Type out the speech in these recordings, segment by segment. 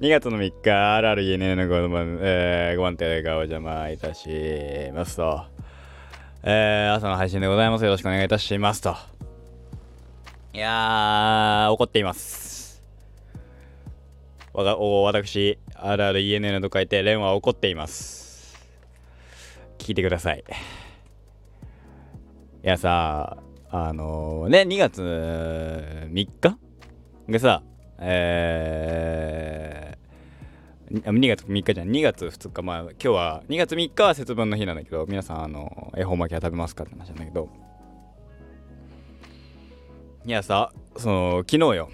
2月の3日、RRENN の5番,、えー、5番手がお邪魔いたしますと、えー、朝の配信でございます。よろしくお願いいたしますと。いやー、怒っています。わがお私、RRENN と書いて、レンは怒っています。聞いてください。いやさ、あのー、ね、2月3日？がさ、えー、2月3日じゃん2月2日まあ今日は2月3日は節分の日なんだけど皆さんあの恵方巻きは食べますかって話なんだけどいやさその昨日よ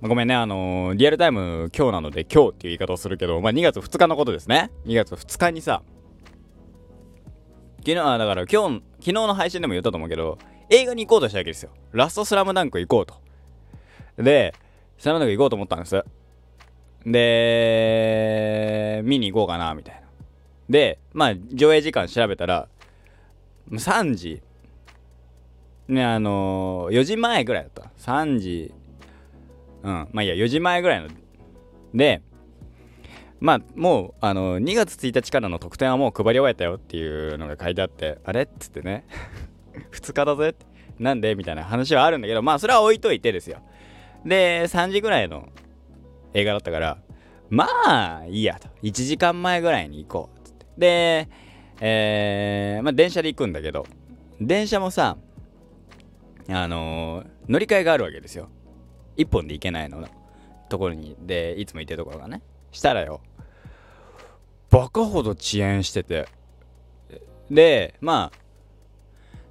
ごめんね、あの、リアルタイム今日なので今日っていう言い方をするけど、まあ2月2日のことですね。2月2日にさ、昨日、あだから今日、昨日の配信でも言ったと思うけど、映画に行こうとしたわけですよ。ラストスラムダンク行こうと。で、スラムダンク行こうと思ったんです。で、見に行こうかな、みたいな。で、まあ、上映時間調べたら、3時、ね、あのー、4時前ぐらいだった。3時、うん、まあいいや、4時前ぐらいの。で、まあ、もう、あのー、2月1日からの特典はもう配り終えたよっていうのが書いてあって、あれ？っつってね、2日だぜ、なんで？みたいな話はあるんだけど、まあ、それは置いといてですよ。で、3時ぐらいの映画だったから、まあ、いいやと。1時間前ぐらいに行こう。つって。で、えー、まあ、電車で行くんだけど、電車もさ、あのー、乗り換えがあるわけですよ。1本で行けないのところに、で、いつも行ってるところがね。したらよ、バカほど遅延してて。で、まあ、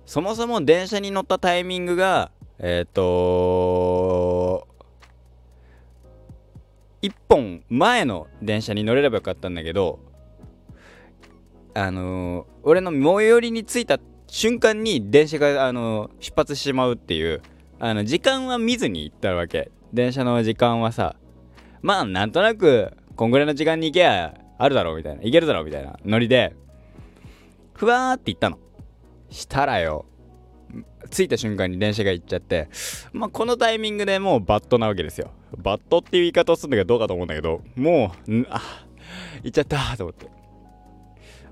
そもそも電車に乗ったタイミングが、えっ、ー、と1本前の電車に乗れればよかったんだけどあのー、俺の最寄りに着いた瞬間に電車が、あのー、出発してしまうっていうあの時間は見ずに行ったわけ電車の時間はさまあなんとなくこんぐらいの時間に行けやあるだろうみたいな行けるだろうみたいなノリでふわーって行ったのしたらよ着いた瞬間に電車が行っちゃって、まあ、このタイミングでもうバットなわけですよ。バットっていう言い方をするんだけどどうかと思うんだけど、もう、あ、行っちゃったと思って。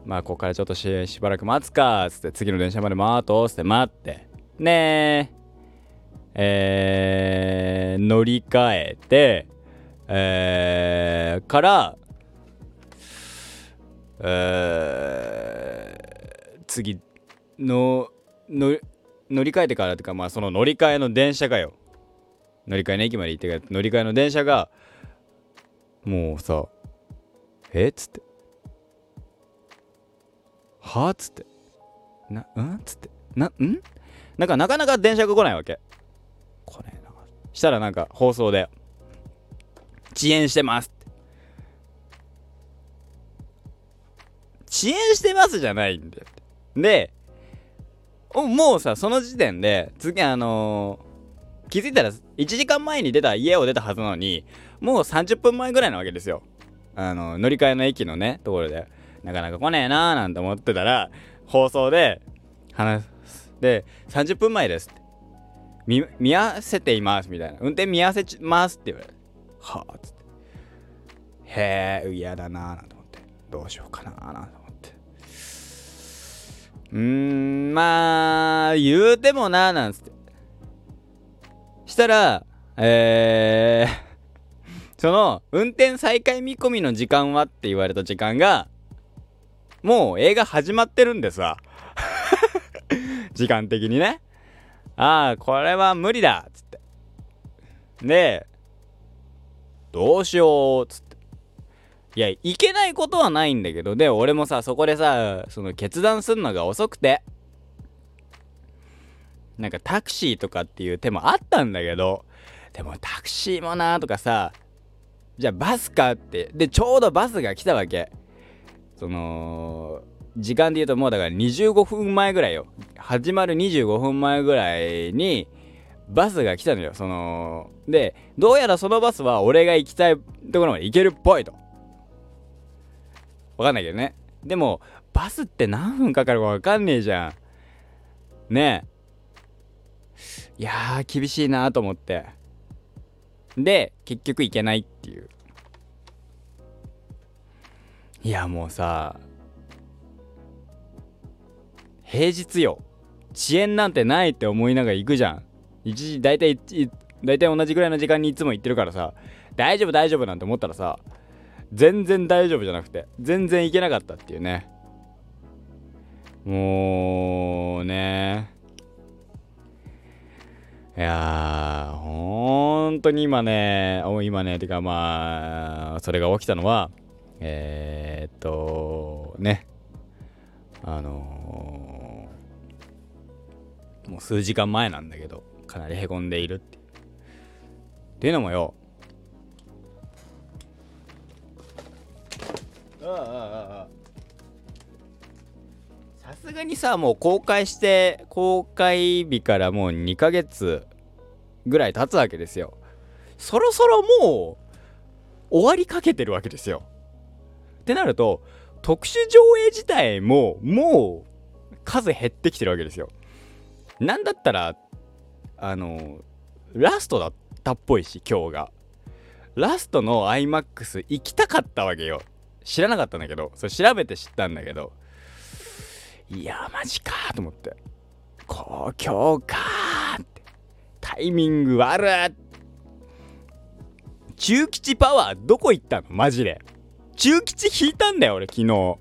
まあ、ここからちょっとししばらく待つか、つって、次の電車まで待とう、つって待って。ねえ、えー、乗り換えて、えー、から、えー、次の、の、乗り換えてからというかまあその乗り換えの電車がよ乗り換えの駅まで行ってから乗り換えの電車がもうさえっ？つって。はあっ？つって。なうん？っつって。なん？なんかなかなか電車が来ないわけ。来ねえな。したらなんか放送で遅延してますって。遅延してますじゃないんだよでもうさその時点で次あのー、気づいたら1時間前に出た家を出たはずなのにもう30分前ぐらいなわけですよ。あの乗り換えの駅のねところで。なかなか来ねえなーなんて思ってたら放送で話す。で30分前ですって。見見合わせていますみたいな。運転見合わせますって言われて。はあっつって。へえ嫌だなーなんて思って。どうしようかなーなんてうーん、まあ、言うてもな、なんつって。したら、えー、その、運転再開見込みの時間はって言われた時間が、もう映画始まってるんですわ。時間的にね。ああ、これは無理だっつって。で、どうしようつって。いや、いけないことはないんだけど、で、俺もさ、そこでさ、その決断するのが遅くて。なんかタクシーとかっていう手もあったんだけど、でもタクシーもなーとかさ、じゃあバスかって。で、ちょうどバスが来たわけ。その、時間で言うともうだから25分前ぐらいよ。始まる25分前ぐらいに、バスが来たのよ。その、で、どうやらそのバスは俺が行きたいところまで行けるっぽいと。わかんないけどね。でも、バスって何分かかるかわかんねえじゃん。ねえ。いやー、厳しいなと思って。で、結局行けないっていう。いやもうさ平日よ。遅延なんてないって思いながら行くじゃん。一時大体大体同じぐらいの時間にいつも行ってるからさ。大丈夫大丈夫なんて思ったらさ全然大丈夫じゃなくて全然行けなかったっていうね。もうね。いやー本当に今ね今ねてかまあそれが起きたのはえー、っとね。あのー、もう数時間前なんだけどかなりへこんでいるってっていうのもよ。さすがにさもう公開して公開日からもう2ヶ月ぐらい経つわけですよ。そろそろもう終わりかけてるわけですよ。ってなると特殊上映自体ももう数減ってきてるわけですよ。なんだったらあのラストだったっぽいし今日が。ラストの iMAX 行きたかったわけよ。知らなかったんだけど。それ調べて知ったんだけど。いやマジかと思って。公共かって。タイミング悪っ中吉パワーどこ行ったの？マジで。中吉引いたんだよ俺昨日。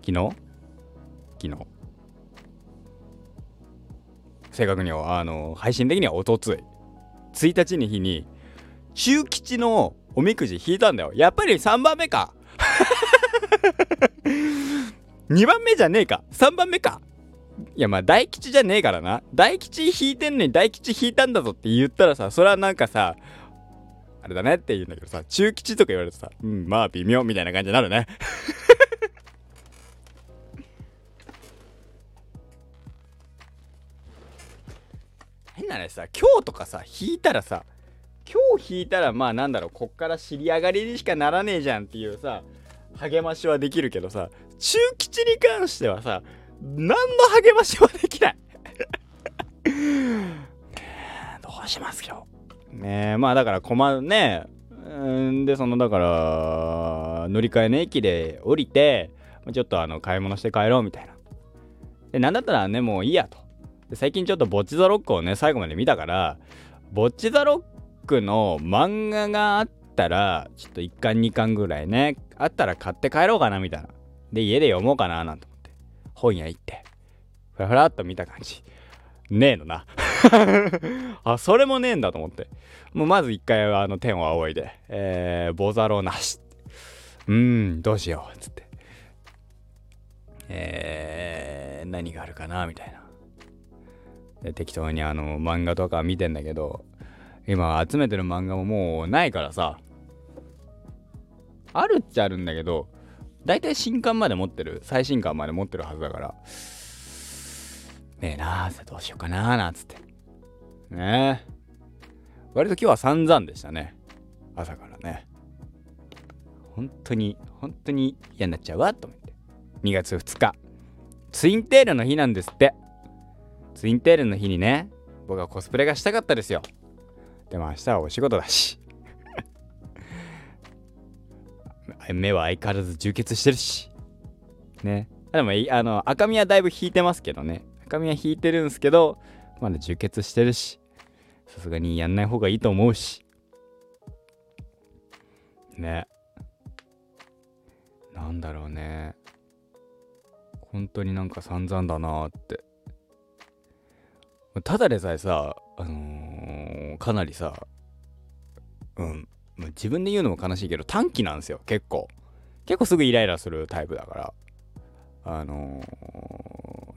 昨日？昨日。正確にはあの配信的にはおとつい。1日に日に中吉のおみくじ引いたんだよ。やっぱり3番目か。2番目じゃねえか。3番目か。いやまあ大吉じゃねえからな。大吉引いてんのに大吉引いたんだぞって言ったらさそれはなんかさあれだねって言うんだけどさ中吉とか言われるとさうんまあ微妙みたいな感じになるね。変な話さ今日とかさ引いたらさ今日引いたらまあなんだろうこっから尻上がりにしかならねえじゃんっていうさ励ましはできるけどさ中吉に関してはさ何の励ましもできない。どうしますよねまあだから困るね。んでそのだから乗り換えの駅で降りてちょっとあの買い物して帰ろうみたいな。でなんだったらねもういいやと。で最近ちょっとボッチ・ザ・ロックをね最後まで見たからボッチ・ザ・ロックの漫画があったらちょっと1巻2巻ぐらいねあったら買って帰ろうかなみたいな。で家で読もうかななんて思って本屋行ってふらふらっと見た感じ。ねえのな。あそれもねえんだと思って。もうまず一回はあの天を仰いでえー、ボザロなしうーんどうしようっつって。えー、何があるかなみたいな。で適当にあの漫画とか見てんだけど今集めてる漫画ももうないからさ。あるっちゃあるんだけど大体新刊まで持ってる最新刊まで持ってるはずだから。ねえなあどうしようかなーなんつって。ねえ。割と今日は散々でしたね。朝からね。本当に本当に嫌になっちゃうわと思って。2月2日。ツインテールの日なんですって。ツインテールの日にね僕はコスプレがしたかったですよ。でも明日はお仕事だし。目は相変わらず充血してるし。ね。でもあの赤みはだいぶ引いてますけどね。赤みは引いてるんですけどまだ充血してるし。さすがにやんない方がいいと思うし。ね。なんだろうね。本当になんか散々だなって。ただでさえさあのー、かなりさうん。自分で言うのも悲しいけど短期なんですよ結構。結構すぐイライラするタイプだから。あの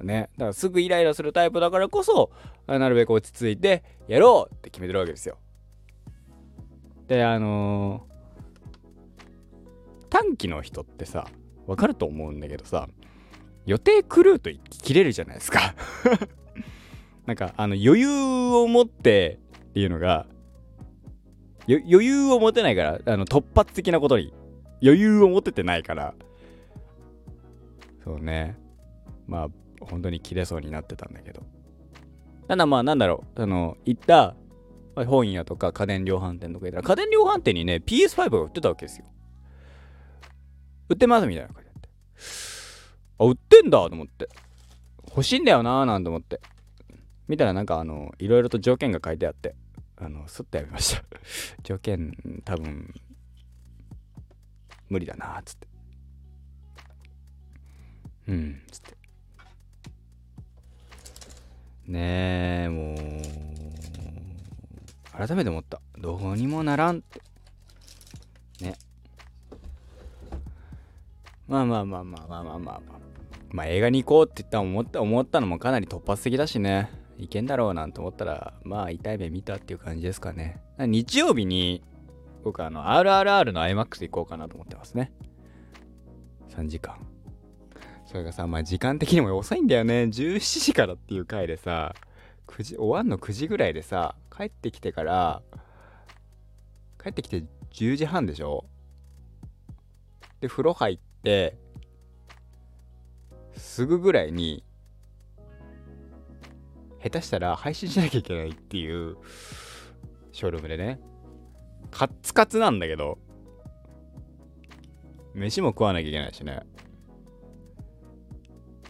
ー、ね。だからすぐイライラするタイプだからこそなるべく落ち着いてやろうって決めてるわけですよ。であのー、短期の人ってさわかると思うんだけどさ予定狂うと切れるじゃないですか。なんかあの余裕を持ってっていうのが余裕を持てないからあの突発的なことに。余裕を持ててないから。そうね。まあ本当に切れそうになってたんだけど。ただまあなんだろう。あの行った本屋とか家電量販店とか行ったら家電量販店にね PS5 が売ってたわけですよ。売ってますみたいな書いてあって。あ売ってんだと思って。欲しいんだよなーなんて思って。見たらなんかあのいろいろと条件が書いてあって。あのすっとやめました。条件多分無理だなっつって。うんつって。ねえもう改めて思った。どうにもならんって。ね。まあまあまあまあまあまあまあまあ。まあ映画に行こうって言った思った思ったのもかなり突発的だしね。いけんだろうなんて思ったらまあ痛い目見たっていう感じですかね。日曜日に僕あの RRR の IMAX 行こうかなと思ってますね。3時間。それがさまあ時間的にも遅いんだよね。17時からっていう回でさ9時終わんの9時ぐらいでさ帰ってきてから帰ってきて10時半でしょ？で風呂入ってすぐぐらいに下手したら配信しなきゃいけないっていうショールームでね。カツカツなんだけど。飯も食わなきゃいけないしね。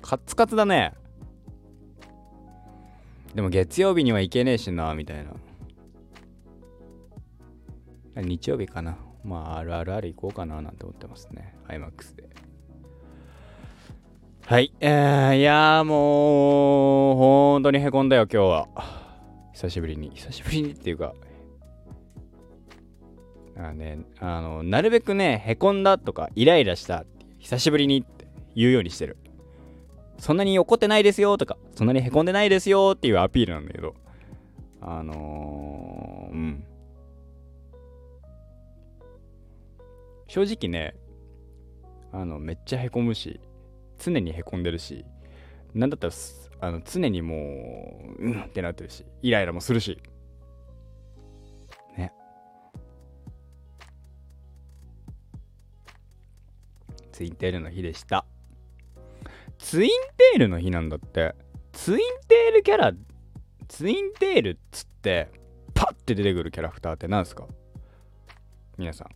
カツカツだね。でも月曜日には行けねえしなみたいな。日曜日かな。まああるあるある行こうかななんて思ってますね。IMAX で。はい。えー、いやもう本当にへこんだよ今日は。久しぶりに。久しぶりにっていうか。あね、あの、なるべくね、へこんだとか、イライラした久しぶりにって言うようにしてる。そんなに怒ってないですよとか、そんなにへこんでないですよっていうアピールなんだけど、あのー、うん。正直ね、あの、めっちゃへこむし、常にへこんでるし、なんだったら、あの常にもう、うんってなってるし、イライラもするし。ね。ツインテールの日でした。ツインテールの日なんだって。ツインテールキャラ、ツインテールっつって、パッて出てくるキャラクターって何すか？皆さん。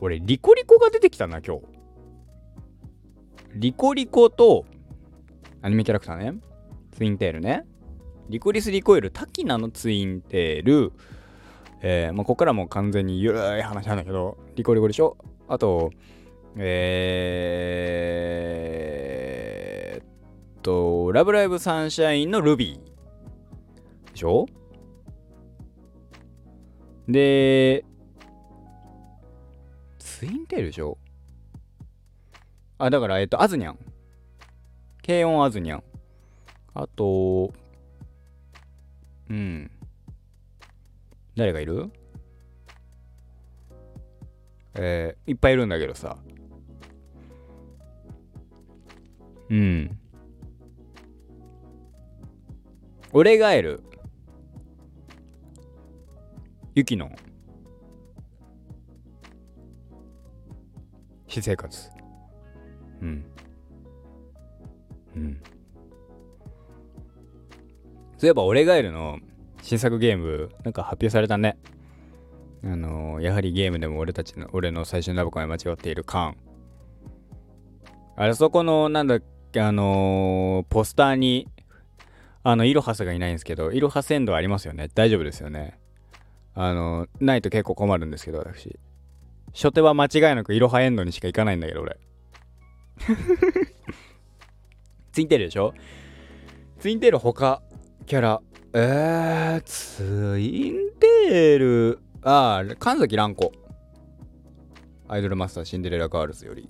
俺、リコリコが出てきたな、今日。リコリコと、アニメキャラクターね。ツインテールね。リコリス・リコイル、タキナのツインテール、えー、まあ、ここからもう完全にゆるい話なんだけど、リコリコでしょあと、えー、っと、ラブライブサンシャインのルビー。でしょで、ツインテールでしょ？あ、だから、えっと、アズニャン。軽音アズニャン。あと、うん。誰がいる？えー、いっぱいいるんだけどさ。うん。俺ガエル。ユキの私生活。うん。うん。そういえば、俺ガエルの新作ゲーム、なんか発表されたね。あのー、やはりゲームでも俺たちの、俺の最初のラブコンが間違っているカン。あれ、そこの、なんだっけ、あのー、ポスターに、あの、イロハスがいないんですけど、イロハ鮮度ありますよね。大丈夫ですよね。あのー、ないと結構困るんですけど、私。初手は間違いなくイロハエンドにしか行かないんだけど、俺。ツインテールでしょ？ツインテール他、キャラ、えー、ツインテール、ああ、神崎蘭子。アイドルマスターシンデレラガールズより。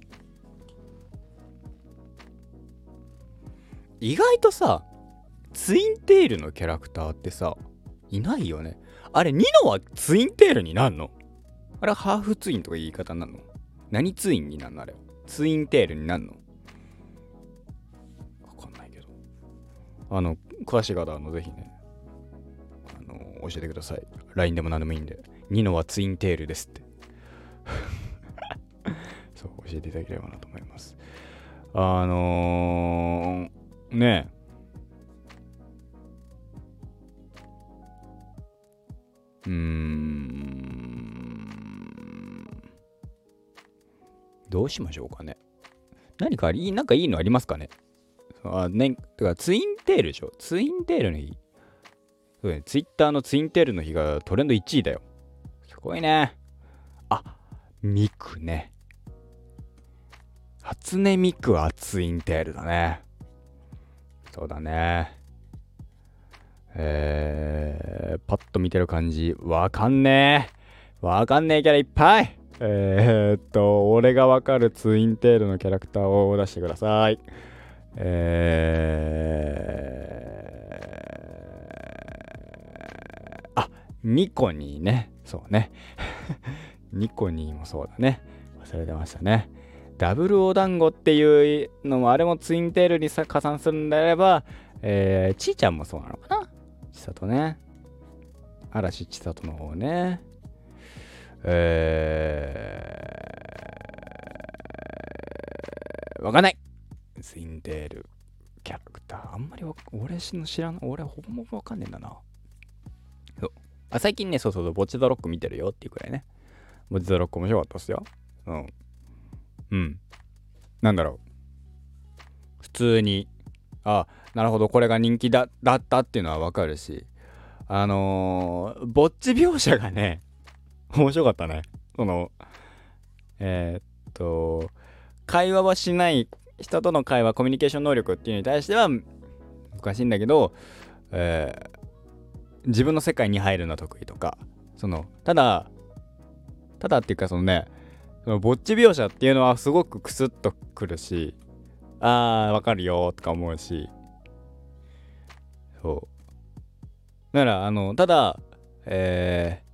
意外とさ、ツインテールのキャラクターってさ、いないよね。あれ、ニノはツインテールになんの？あれは、ハーフツインとか言い方なの？何ツインになんのあれ。ツインテールになんの？わかんないけど。あの、詳しい方はのぜひね、あの教えてください。LINE でも何でもいいんで。ニノはツインテールですって。そう、教えていただければなと思います。あのー、ねうーん。どうしましょうかね。何かいい、なんかいいのありますかねあ、ね、てかツインテールでしょツインテールの日。そうね、ツイッターのツインテールの日がトレンド1位だよ。すごいね。あ、ミクね。初音ミクはツインテールだね。そうだね。えー、パッと見てる感じ、わかんねえ。わかんねえキャラいっぱい。えー、っと、俺がわかるツインテールのキャラクターを出してください。えー、あ、ニコニーね。そうね。ニコニーもそうだね。忘れてましたね。ダブルお団子っていうのも、あれもツインテールに加算するんであれば、えー、ちーちゃんもそうなのかなちさとね。嵐ちさとの方ね。えー、わかんないツインテールキャラクター。あんまり俺の知らん、俺ほぼほぼわかんねえんだな。そうあ最近ね、そうそうそう、ボッチザロック見てるよっていうくらいね。ボッチザロック面白かったっすよ。うん。うん。なんだろう。普通に、あ、なるほど、これが人気だだったっていうのはわかるし、あのー、ぼっち描写がね、面白かったね。その、えー、っと、会話はしない人との会話コミュニケーション能力っていうのに対しては難しいんだけど、えー、自分の世界に入るのは得意とかそのただただっていうかそのねそのぼっち描写っていうのはすごくクスッとくるしあーわかるよとか思うしそうだからあのただえー、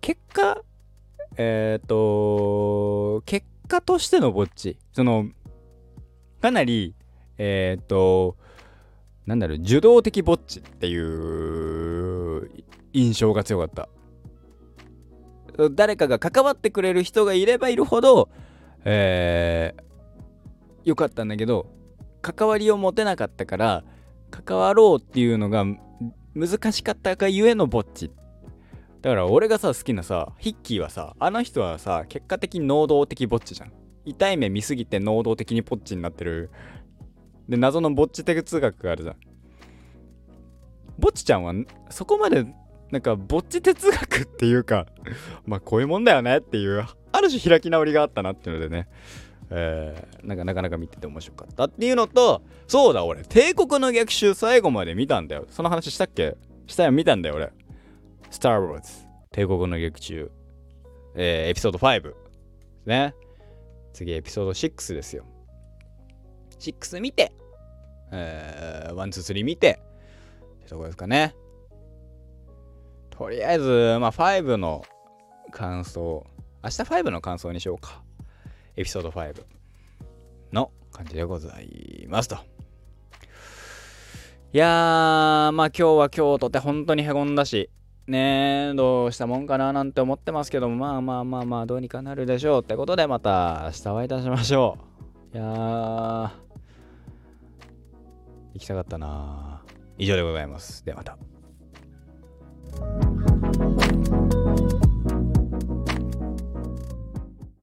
結果えっ、ー、と結果としてのぼっち。そのかなりえっ、ー、となんだろう受動的ぼっちっていう印象が強かった。誰かが関わってくれる人がいればいるほどえー、よかったんだけど関わりを持てなかったから関わろうっていうのが難しかったがゆえのぼっち。だから俺がさ好きなさヒッキーはさあの人はさ結果的に能動的ぼっちじゃん。痛い目見すぎて能動的にぼっちになってる。で謎のぼっち哲学があるじゃん。ぼっちちゃんはそこまでなんかぼっち哲学っていうか まあこういうもんだよねっていうある種開き直りがあったなっていうのでね。えー、なんかなかなか見てて面白かったっていうのとそうだ俺帝国の逆襲最後まで見たんだよ。その話したっけ？したよ見たんだよ俺。スター・ウォーズ帝国の劇中、えー、エピソード5ね。次エピソード6ですよ。6見て、えー、1、2、3見て。ってとこですかね。とりあえずまあ5の感想明日5の感想にしようか。エピソード5の感じでございますと。いやーまあ今日は今日とて本当にへこんだしね、どうしたもんかななんて思ってますけども、まあまあまあまあ、どうにかなるでしょう。ってことで、また明日お会いいたしましょう。いやー、行きたかったな以上でございます。ではまた。